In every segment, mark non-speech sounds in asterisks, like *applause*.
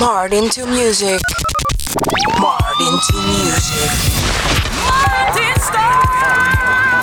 Martin to music. Martin to music. Martin Starker.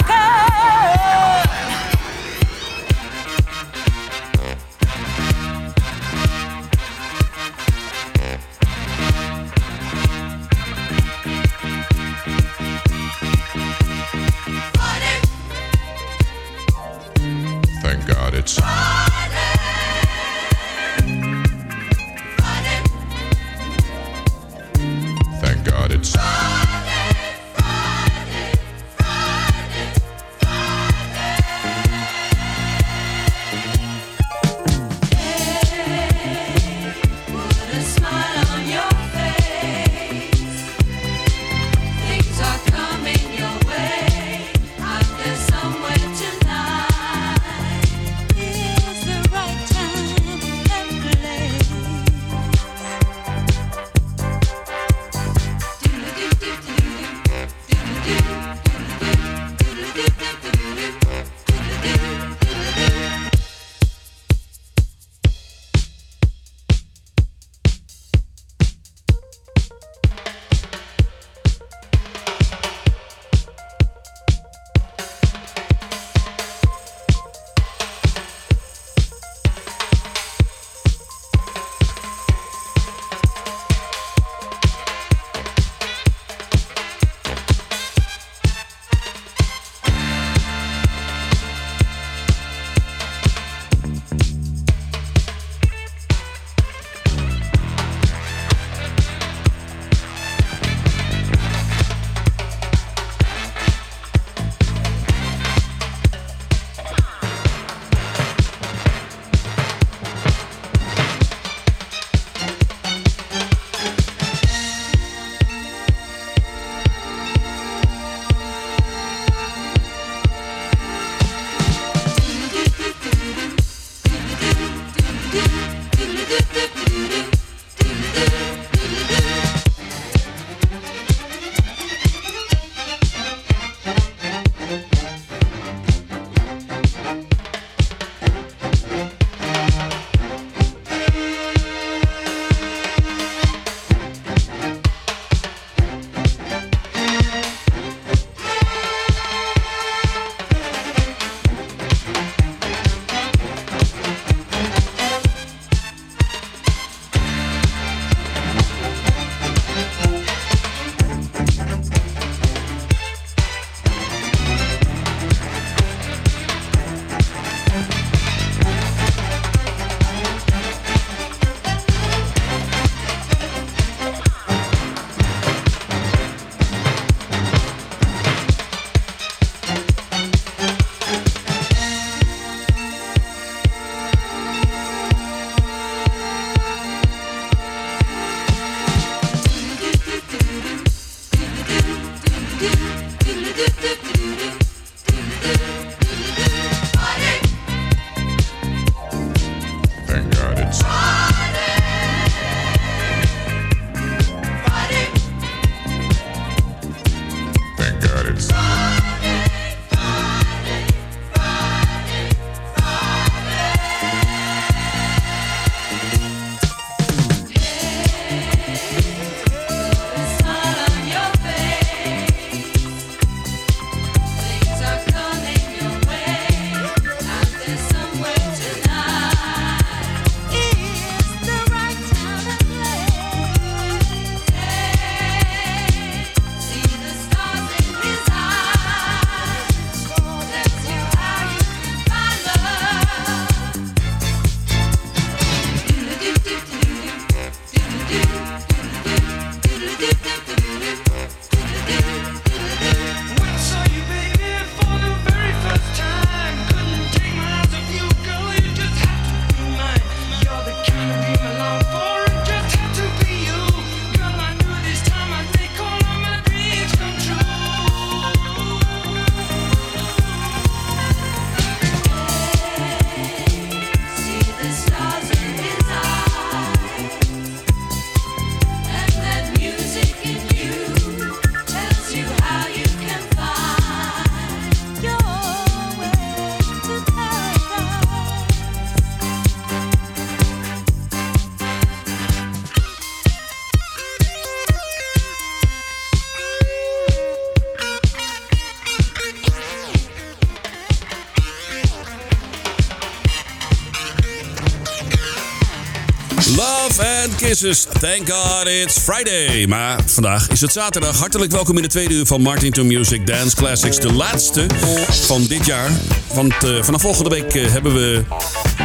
And Kisses. Thank God it's Friday. Maar vandaag is het zaterdag. Hartelijk welkom in de tweede uur van Martin to Music Dance Classics. De laatste van dit jaar. Want uh, vanaf volgende week uh, hebben we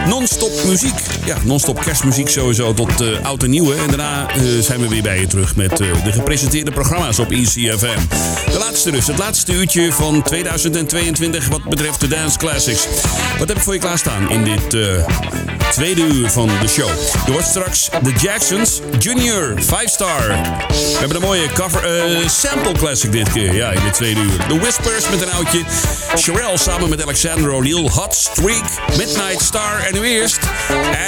non-stop muziek. Ja, non-stop kerstmuziek sowieso tot uh, oud en nieuwe. En daarna zijn we weer bij je terug met de gepresenteerde programma's op ECFM. De laatste dus. Het laatste uurtje van 2022 wat betreft de Dance Classics. Wat heb ik voor je klaarstaan in dit tweede uur van de show? Je hoort straks The Junior 5 Star. We hebben een mooie cover, uh, sample classic dit keer. Ja, in de tweede uur. The Whispers met een oudje. Sherelle samen met Alexander O'Neill. Hot Streak, Midnight Star. En nu eerst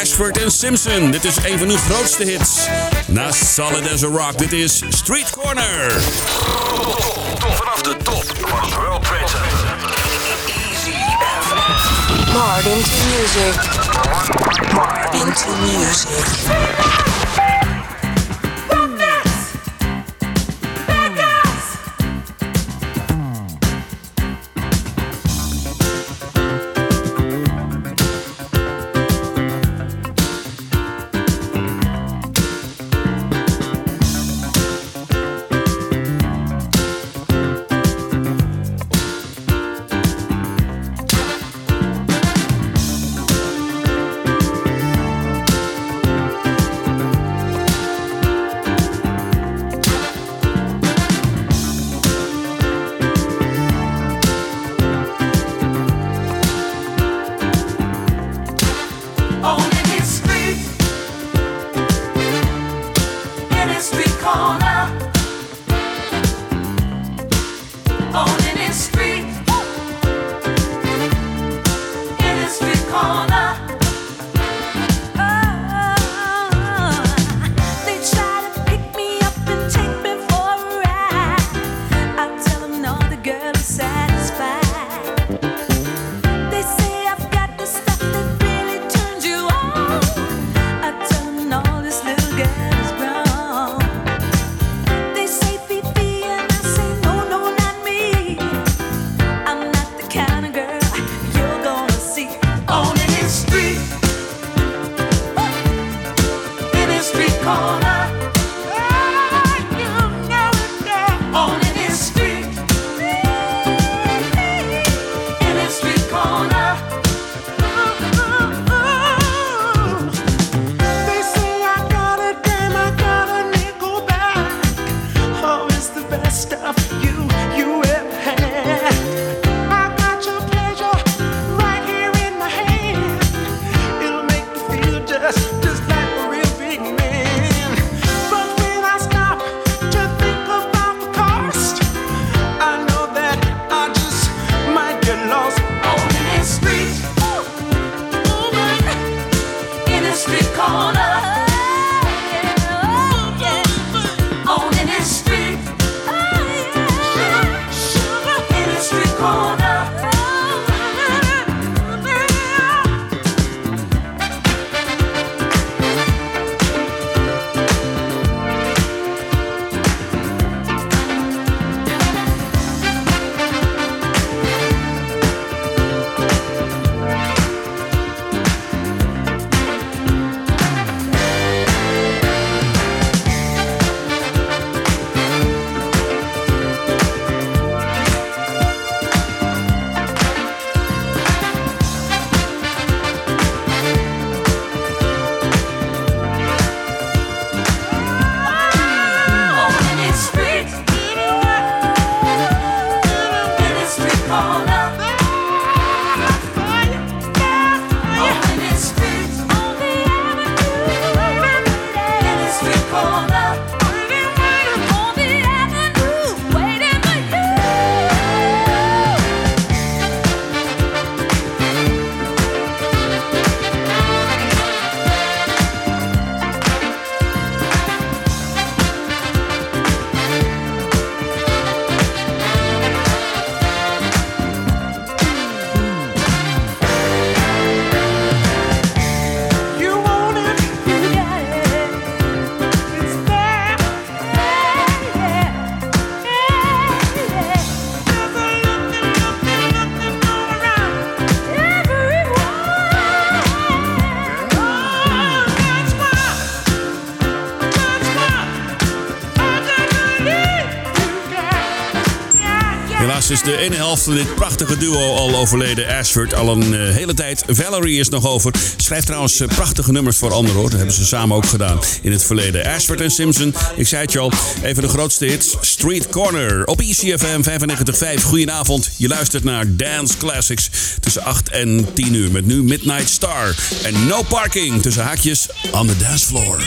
Ashford en Simpson. Dit is een van hun grootste hits. Na Solid as a Rock. Dit is Street Corner. Top vanaf de top van het World Trade Center. Martin to music. Martin to music. corner. Is de ene helft van dit prachtige duo al overleden. Ashford al een uh, hele tijd. Valerie is nog over. Schrijft trouwens uh, prachtige nummers voor anderen hoor. Dat hebben ze samen ook gedaan in het verleden. Ashford en Simpson, ik zei het je al, even de grootste hits. Street Corner op ECFM 95.5. Goedenavond, je luistert naar Dance Classics tussen 8 en 10 uur. Met nu Midnight Star en No Parking tussen haakjes on the dance floor.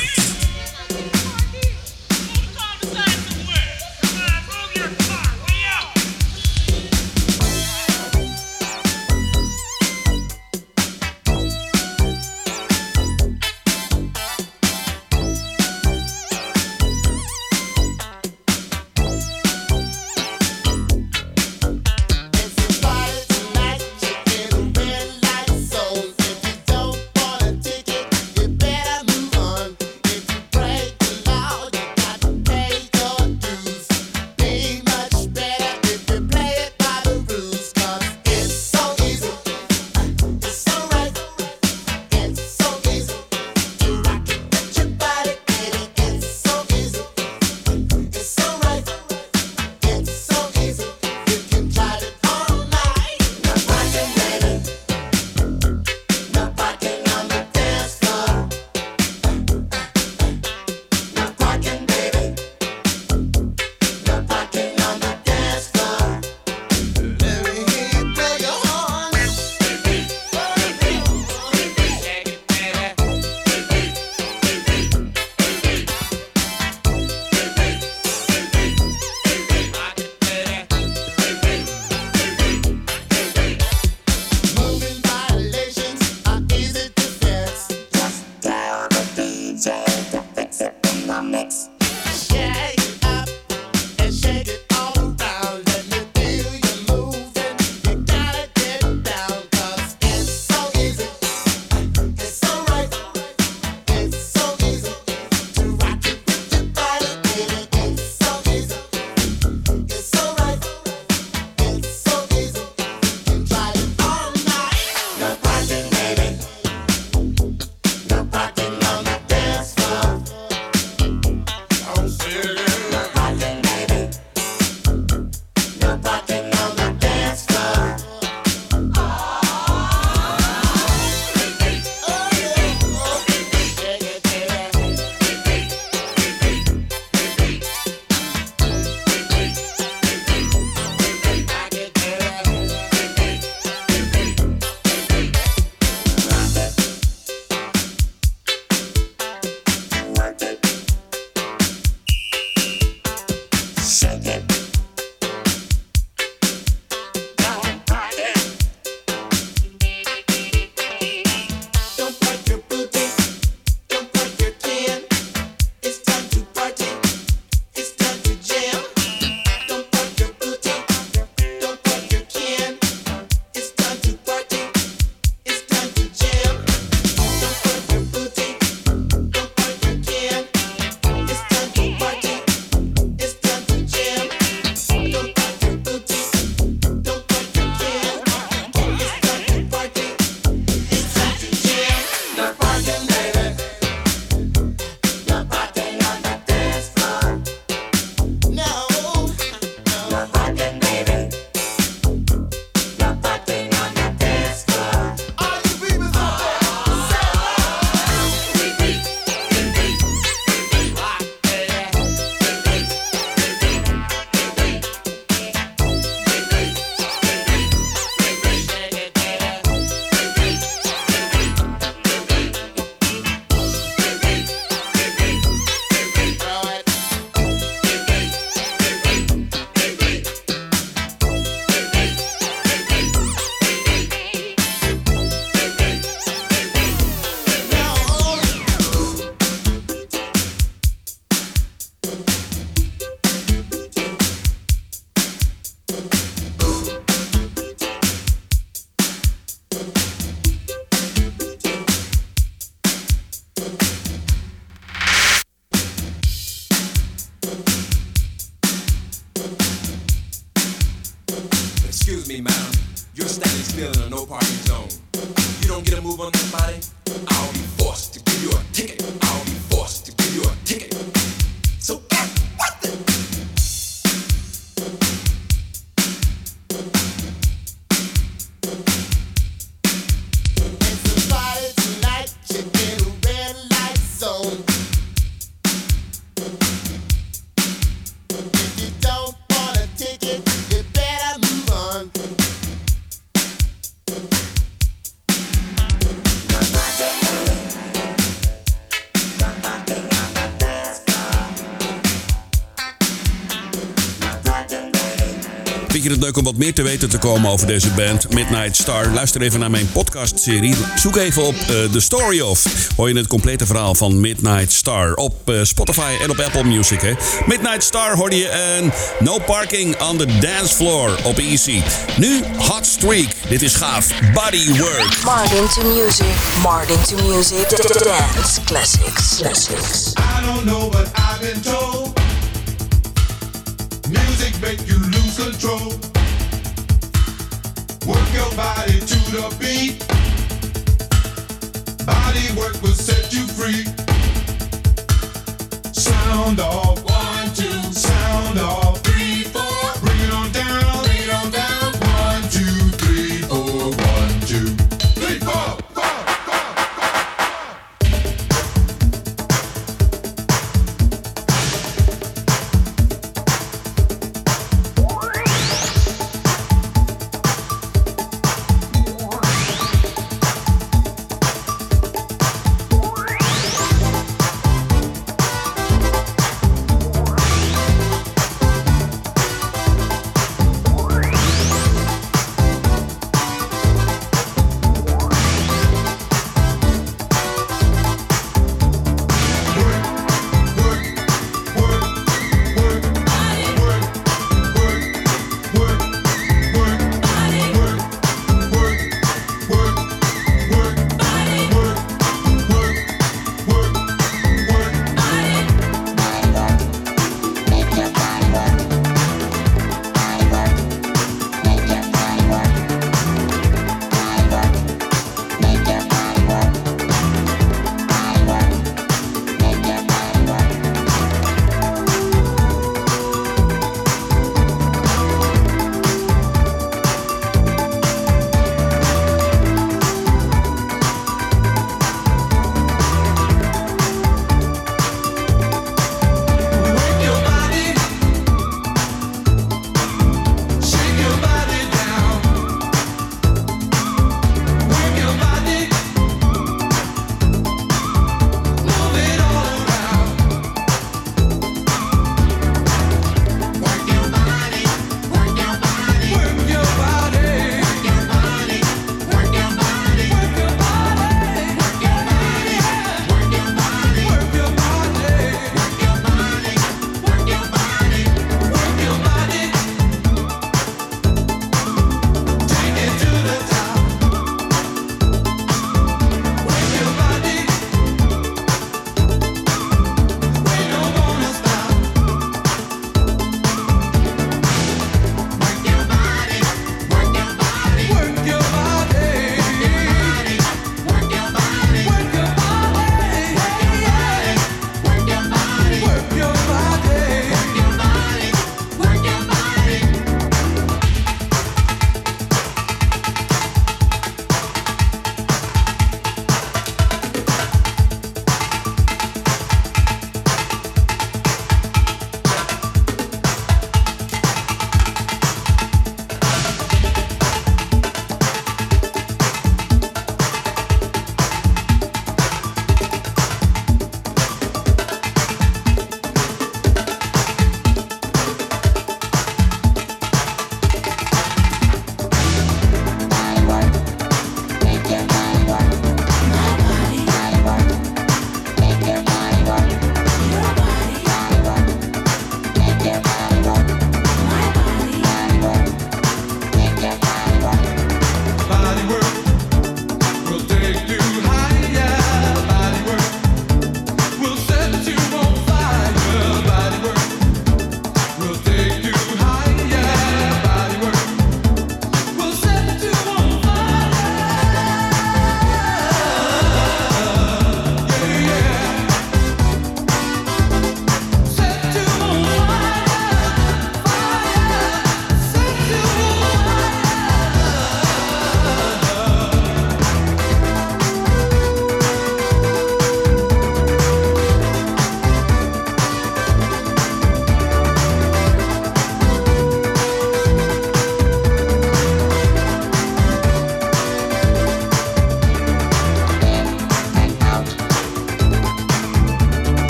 Vind je het leuk om wat meer te weten te komen over deze band, Midnight Star? Luister even naar mijn podcastserie. Zoek even op uh, The Story of. Hoor je het complete verhaal van Midnight Star op uh, Spotify en op Apple Music. Hè? Midnight Star hoorde je en No Parking on the Dance Floor op Easy. Nu Hot Streak. Dit is gaaf. Body Work. Martin to music. Martin to music. Dance classics. Classics. I don't know, but I've been told. Music make you control. Work your body to the beat. Body work will set you free. Sound off. One, two. Sound off.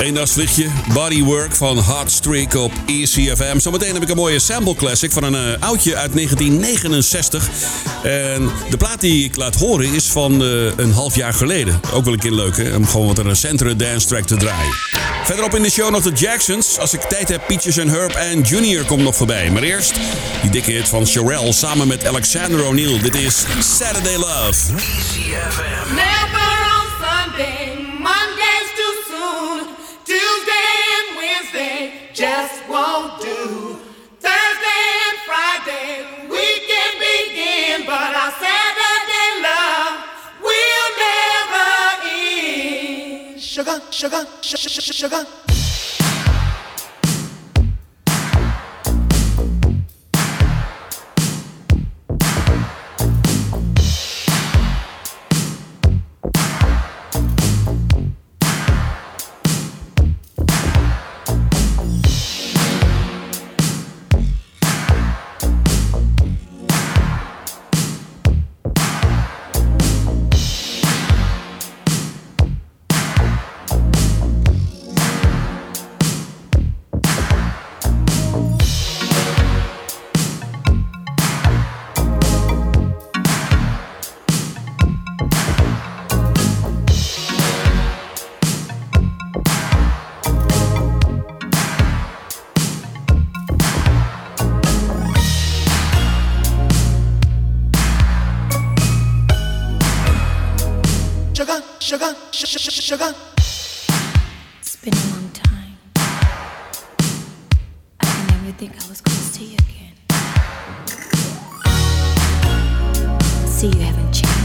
Eendagsvliegje, Bodywork van Hot Streak op ECFM. Zometeen heb ik een mooie sample classic van een eh, oudje uit 1969. En de plaat die ik laat horen is van eh, een half jaar geleden. Ook wel een keer leuk? Om gewoon wat een recentere dance track te draaien. Verderop in de show nog de Jacksons. Als ik tijd heb, Peaches en Herb en Junior komt nog voorbij. Maar eerst die dikke hit van Sherelle samen met Alexander O'Neill. Dit is Saturday Love. Never just won't do. Thursday and Friday, we can begin, but our Saturday love will never end. Sugar, sugar, sh- sh- sugar. Sugar, sugar, sugar. It's been a long time. I can never think I was gonna see you again. See, you haven't changed.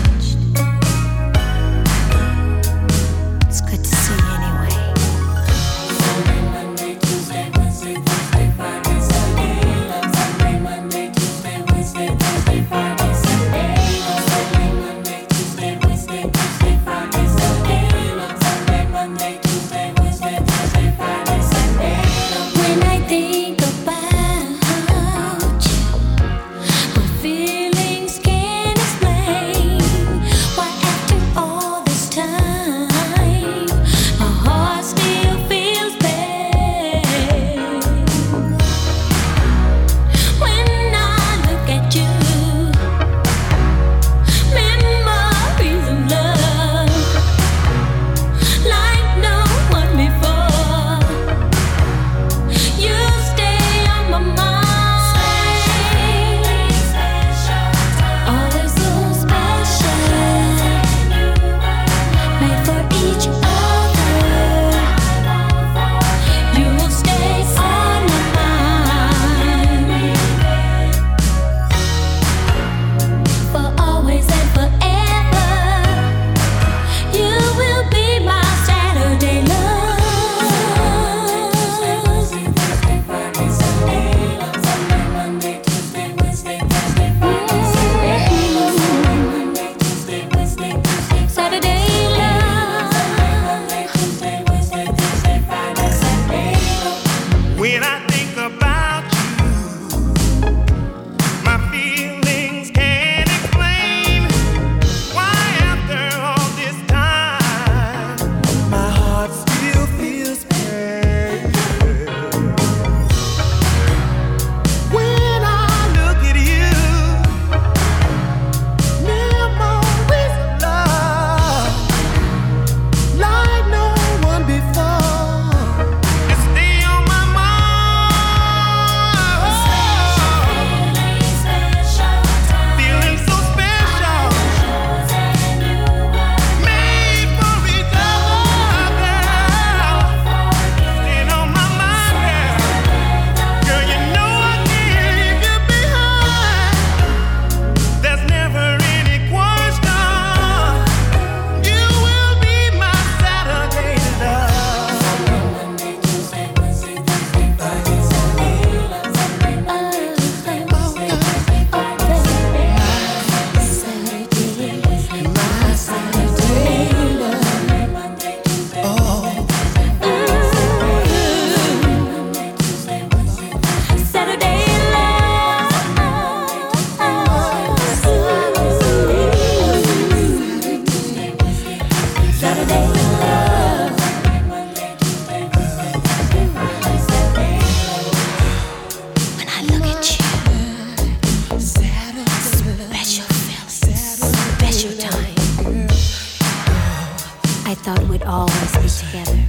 I thought we'd always be together.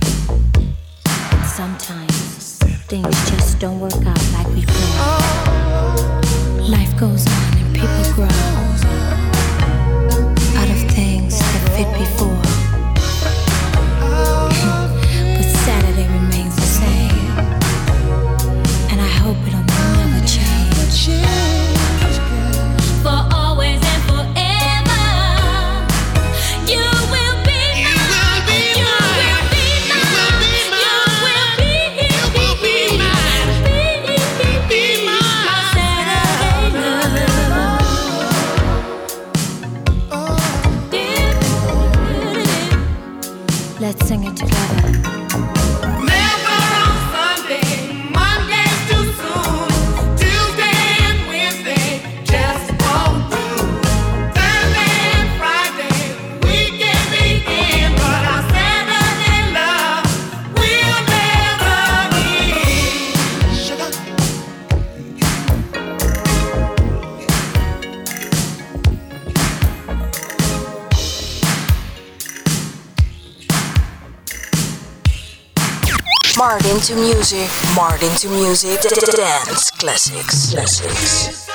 But sometimes things just don't work out like we planned. Life goes on and people grow out of things that fit before. *laughs* but Saturday Martin to music, Martin to music, dance classics, classics.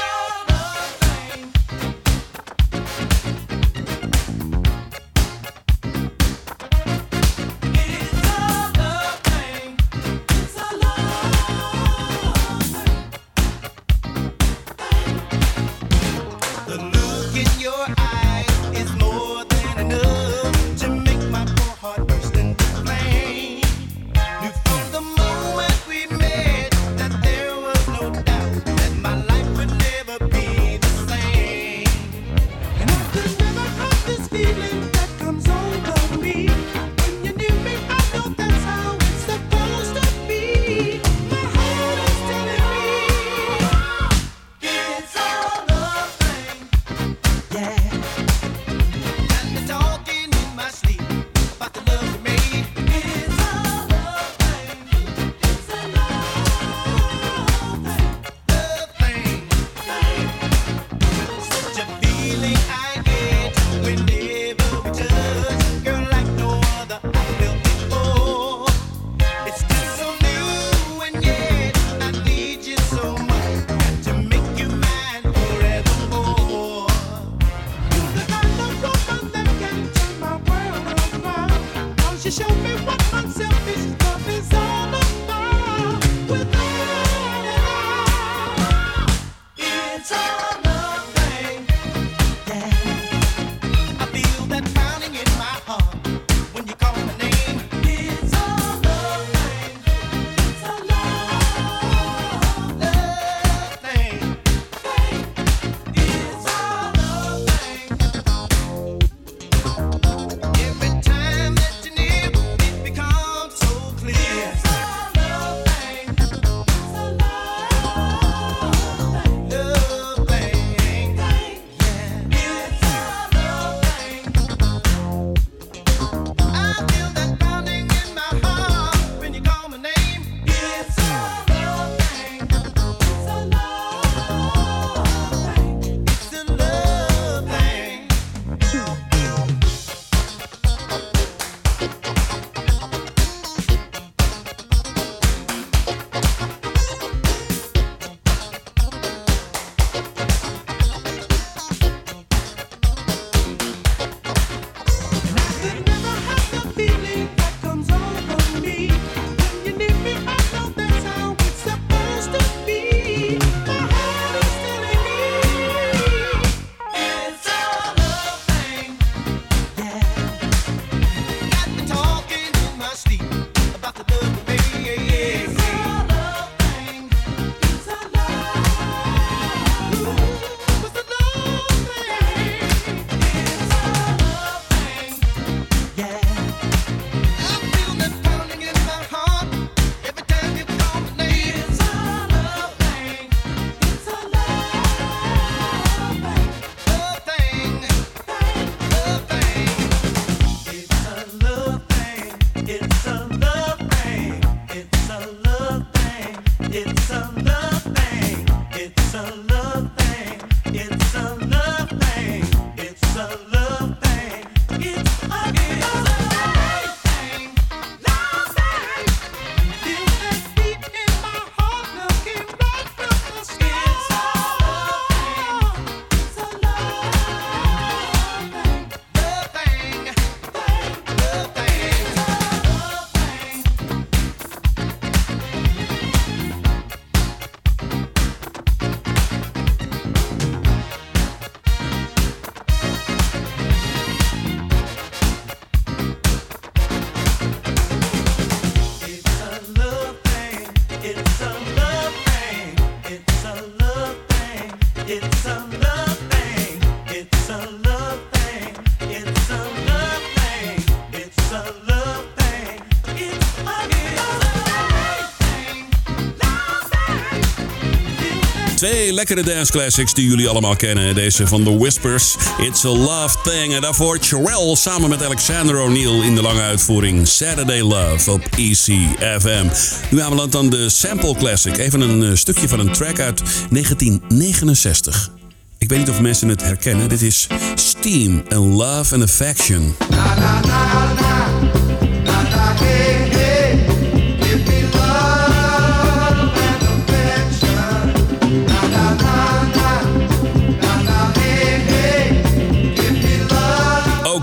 Lekkere dance classics die jullie allemaal kennen. Deze van The Whispers, It's a Love Thing. En daarvoor Cherrell samen met Alexander O'Neill in de lange uitvoering Saturday Love op ECFM. Nu aanbeland dan de Sample Classic. Even een eh, stukje van een track uit 1969. Ik weet niet of mensen het herkennen. Dit is Steam and Love and Affection.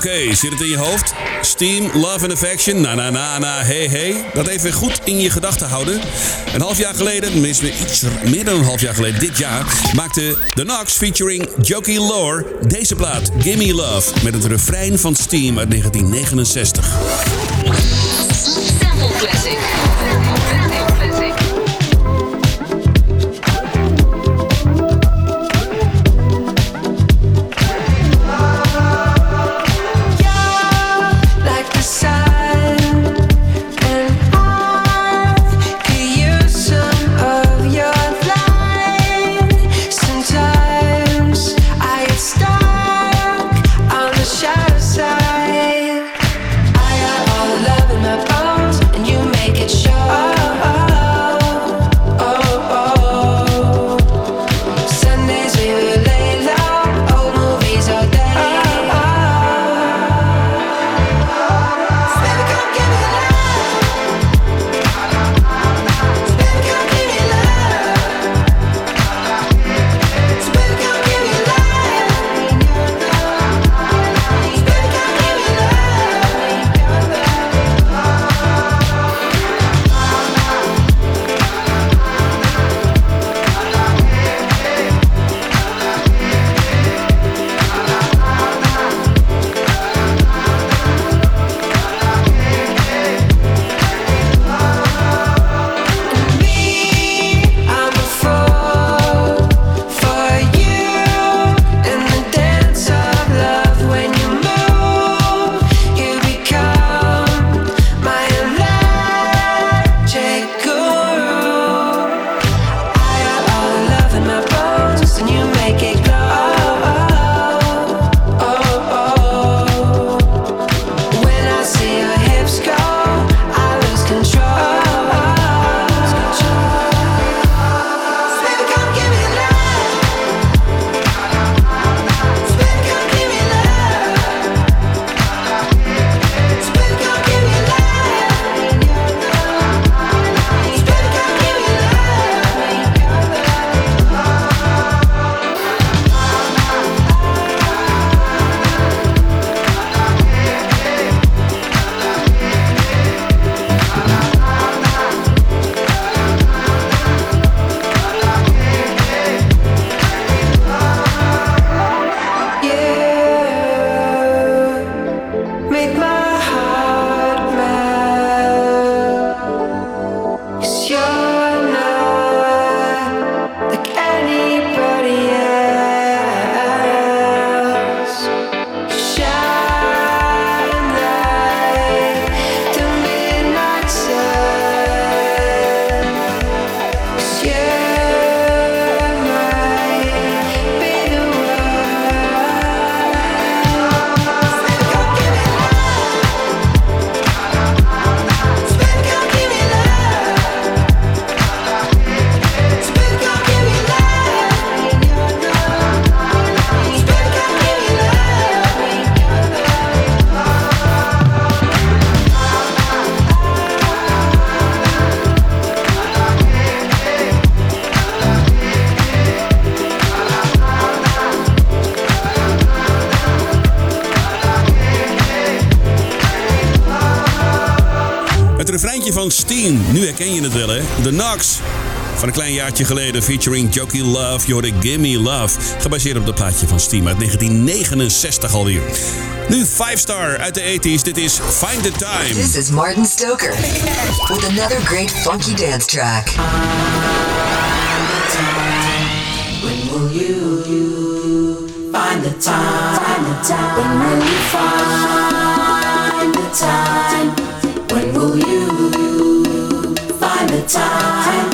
Oké, zit het in je hoofd? Steam, Love and Affection, na na na na, hey hey. Dat even goed in je gedachten houden. Een half jaar geleden, tenminste iets meer dan een half jaar geleden, dit jaar, maakte The Knox featuring Jokey Lore deze plaat, Gimme Love, met het refrein van Steam uit 1969. Van een klein jaartje geleden featuring Jokey Love, je hoorde Gimme Love. Gebaseerd op het plaatje van Steam uit 1969 alweer. Nu 5 Star uit de 80s, dit is Find the Time. This is Martin Stoker with another great funky dance track. When will you find the time? Find the time. When will you find the time? When will you find the time?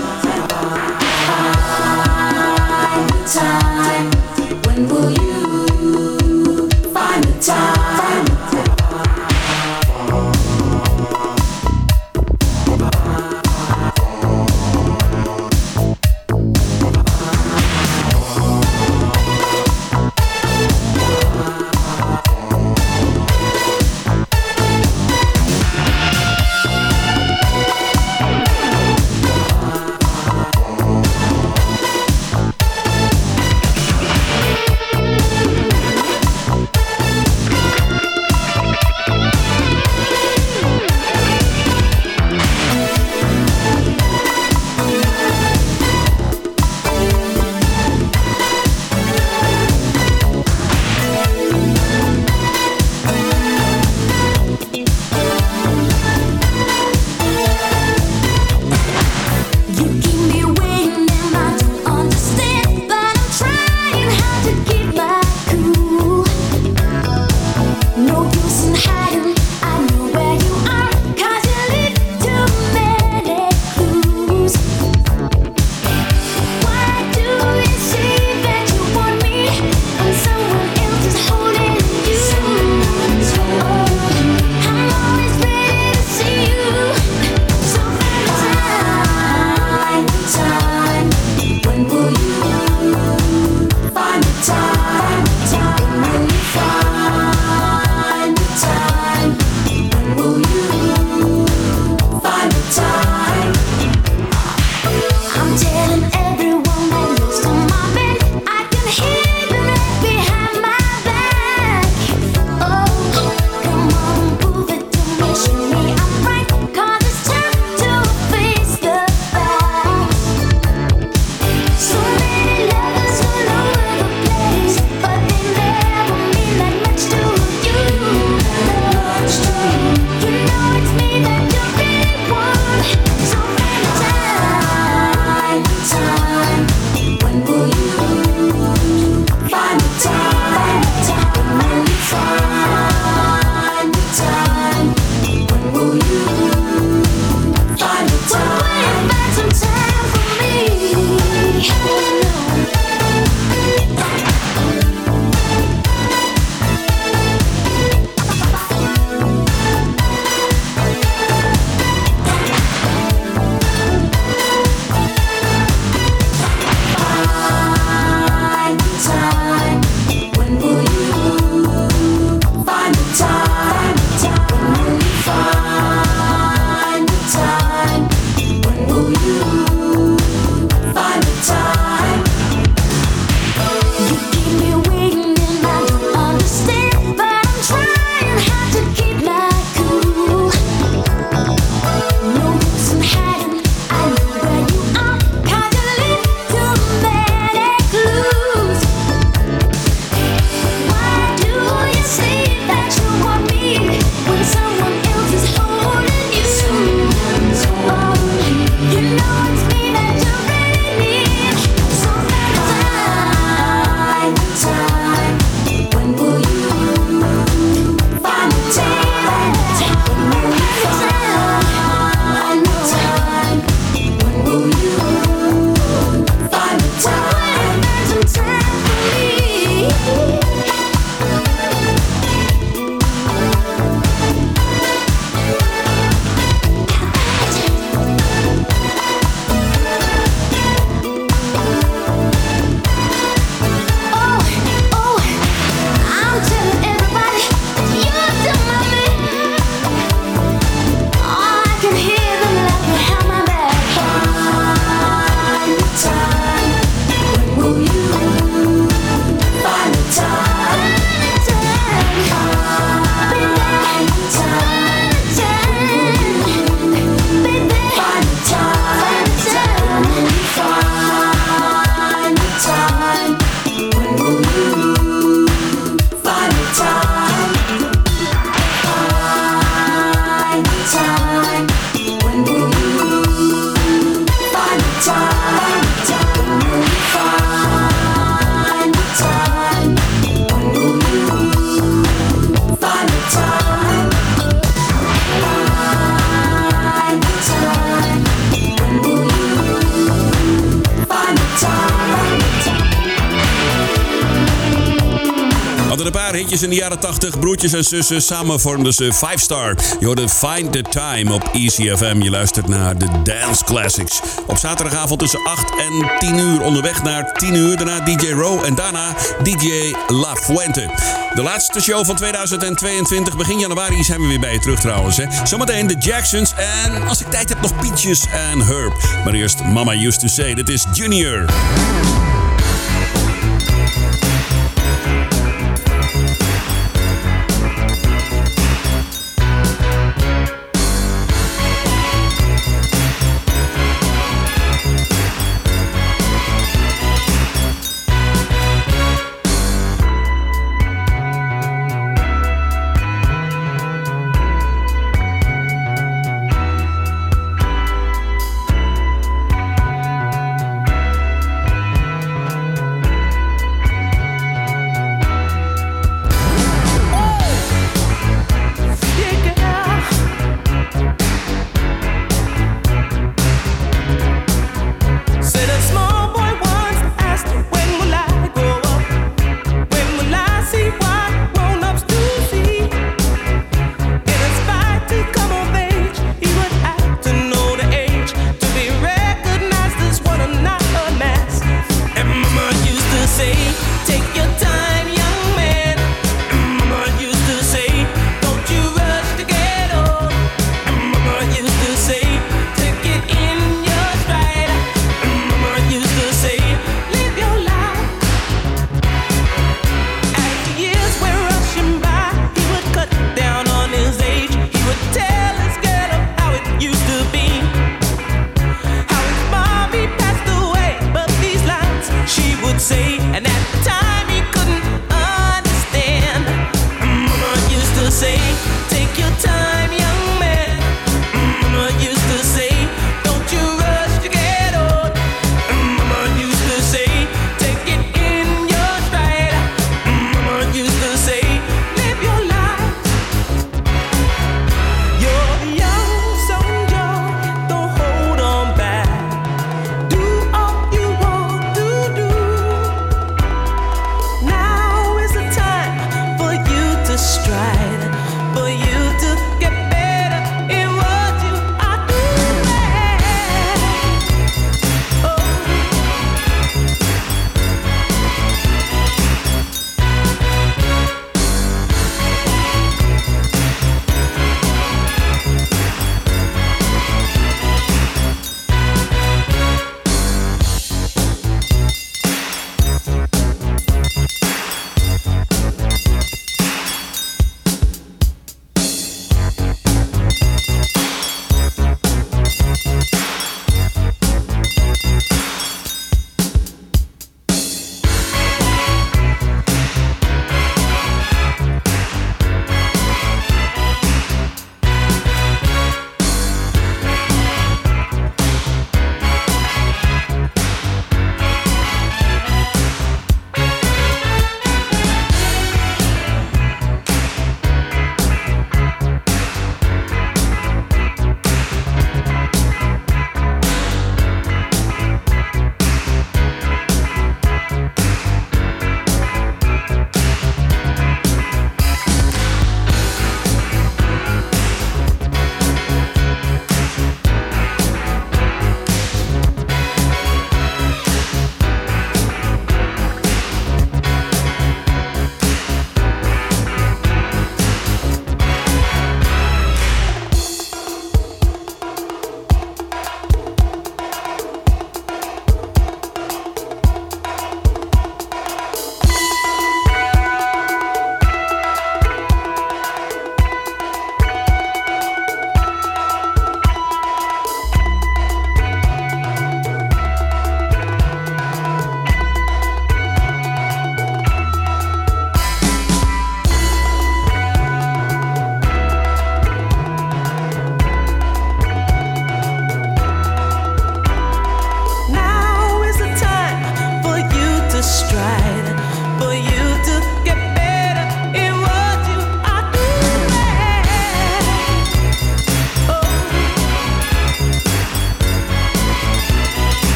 In de jaren 80. Broertjes en zussen. Samen vormden ze Five Star. Je hoorde Find the Time op ECFM. Je luistert naar de Dance Classics. Op zaterdagavond tussen 8 en 10 uur. Onderweg naar 10 uur. Daarna DJ Row en daarna DJ La Fuente. De laatste show van 2022. Begin januari zijn we weer bij je terug trouwens. Hè. Zometeen de Jacksons. En als ik tijd heb nog Peaches en Herb. Maar eerst Mama Used to Say. Dit is Junior.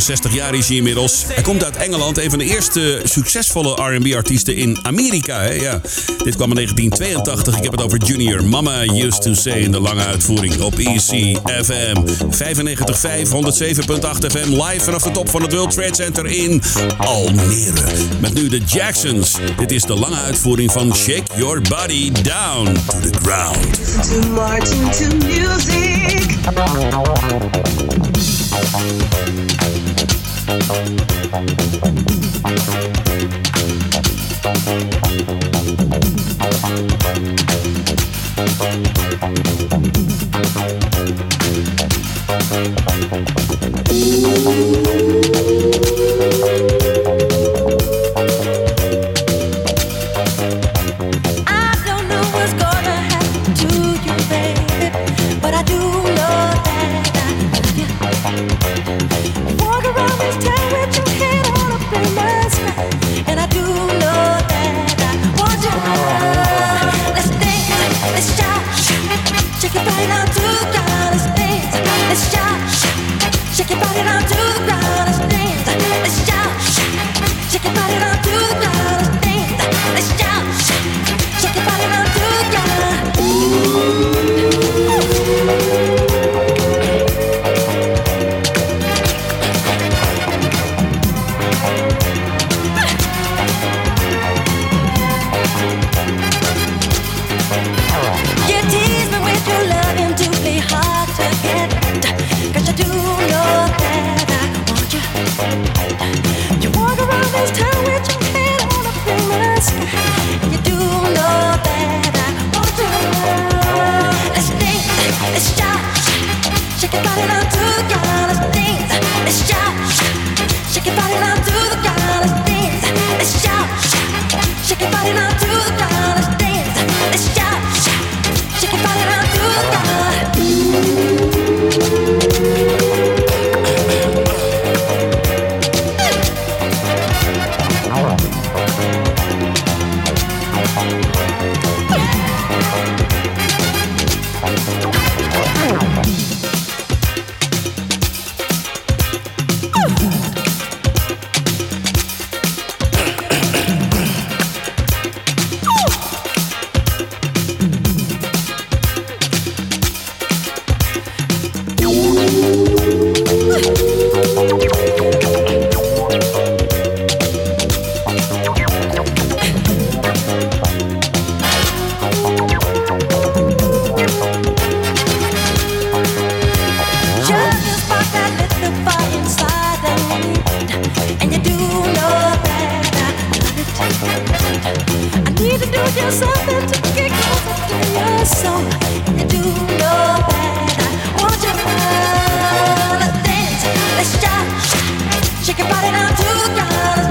65 jaar is hij inmiddels. Hij komt uit Engeland, een van de eerste succesvolle R&B-artiesten in Amerika. Ja. Dit kwam in 1982. Ik heb het over Junior. Mama used to say in de lange uitvoering op EC FM 95.5, 107.8 FM. Live vanaf de top van het World Trade Center in Almere. Met nu de Jacksons. Dit is de lange uitvoering van Shake Your Body Down to the Ground. to Martin to music. I Let's shout, shake your body down to the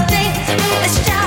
dance, let's shout,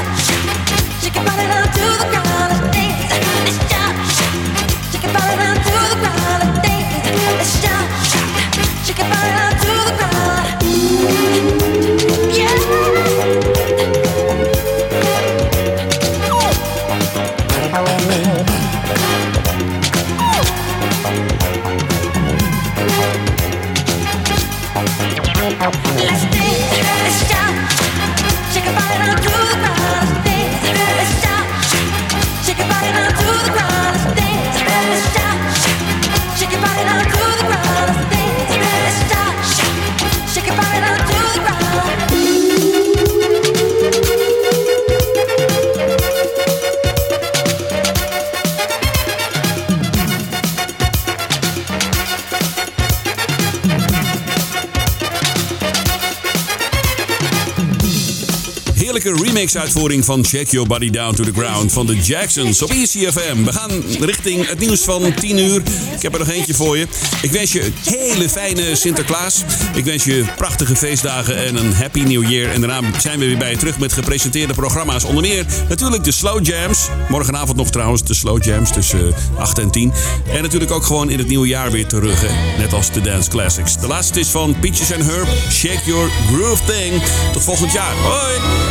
remix-uitvoering van Check Your Body Down to the Ground van de Jacksons op ECFM. We gaan richting het nieuws van 10 uur. Ik heb er nog eentje voor je. Ik wens je een hele fijne Sinterklaas. Ik wens je prachtige feestdagen en een Happy New Year. En daarna zijn we weer bij je terug met gepresenteerde programma's. Onder meer natuurlijk de Slow Jams. Morgenavond nog trouwens de Slow Jams tussen 8 en 10. En natuurlijk ook gewoon in het nieuwe jaar weer terug. Net als de Dance Classics. De laatste is van Peaches and Herb. Shake Your Groove Thing. Tot volgend jaar. Hoi!